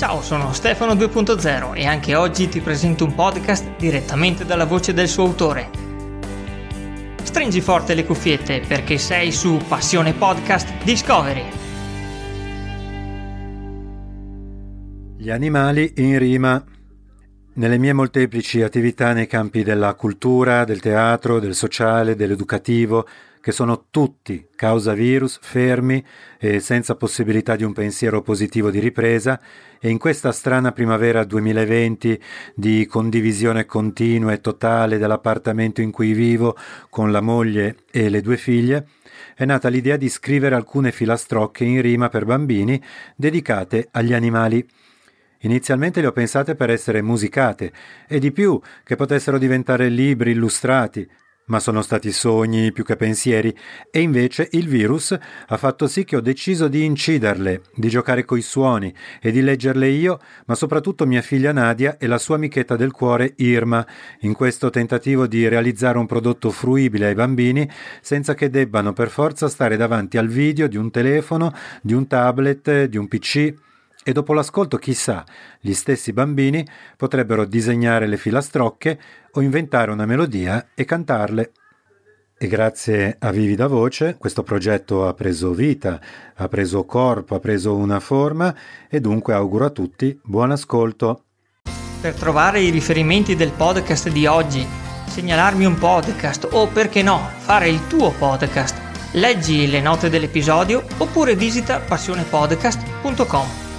Ciao, sono Stefano 2.0 e anche oggi ti presento un podcast direttamente dalla voce del suo autore. Stringi forte le cuffiette perché sei su Passione Podcast Discovery. Gli animali in rima. Nelle mie molteplici attività nei campi della cultura, del teatro, del sociale, dell'educativo, che sono tutti causa virus, fermi e senza possibilità di un pensiero positivo di ripresa, e in questa strana primavera 2020 di condivisione continua e totale dell'appartamento in cui vivo con la moglie e le due figlie, è nata l'idea di scrivere alcune filastrocche in rima per bambini dedicate agli animali. Inizialmente le ho pensate per essere musicate e di più che potessero diventare libri illustrati, ma sono stati sogni più che pensieri e invece il virus ha fatto sì che ho deciso di inciderle, di giocare coi suoni e di leggerle io, ma soprattutto mia figlia Nadia e la sua amichetta del cuore Irma, in questo tentativo di realizzare un prodotto fruibile ai bambini senza che debbano per forza stare davanti al video di un telefono, di un tablet, di un PC. E dopo l'ascolto, chissà, gli stessi bambini potrebbero disegnare le filastrocche o inventare una melodia e cantarle. E grazie a Vivi da Voce questo progetto ha preso vita, ha preso corpo, ha preso una forma e dunque auguro a tutti buon ascolto. Per trovare i riferimenti del podcast di oggi, segnalarmi un podcast o perché no, fare il tuo podcast, leggi le note dell'episodio oppure visita passionepodcast.com.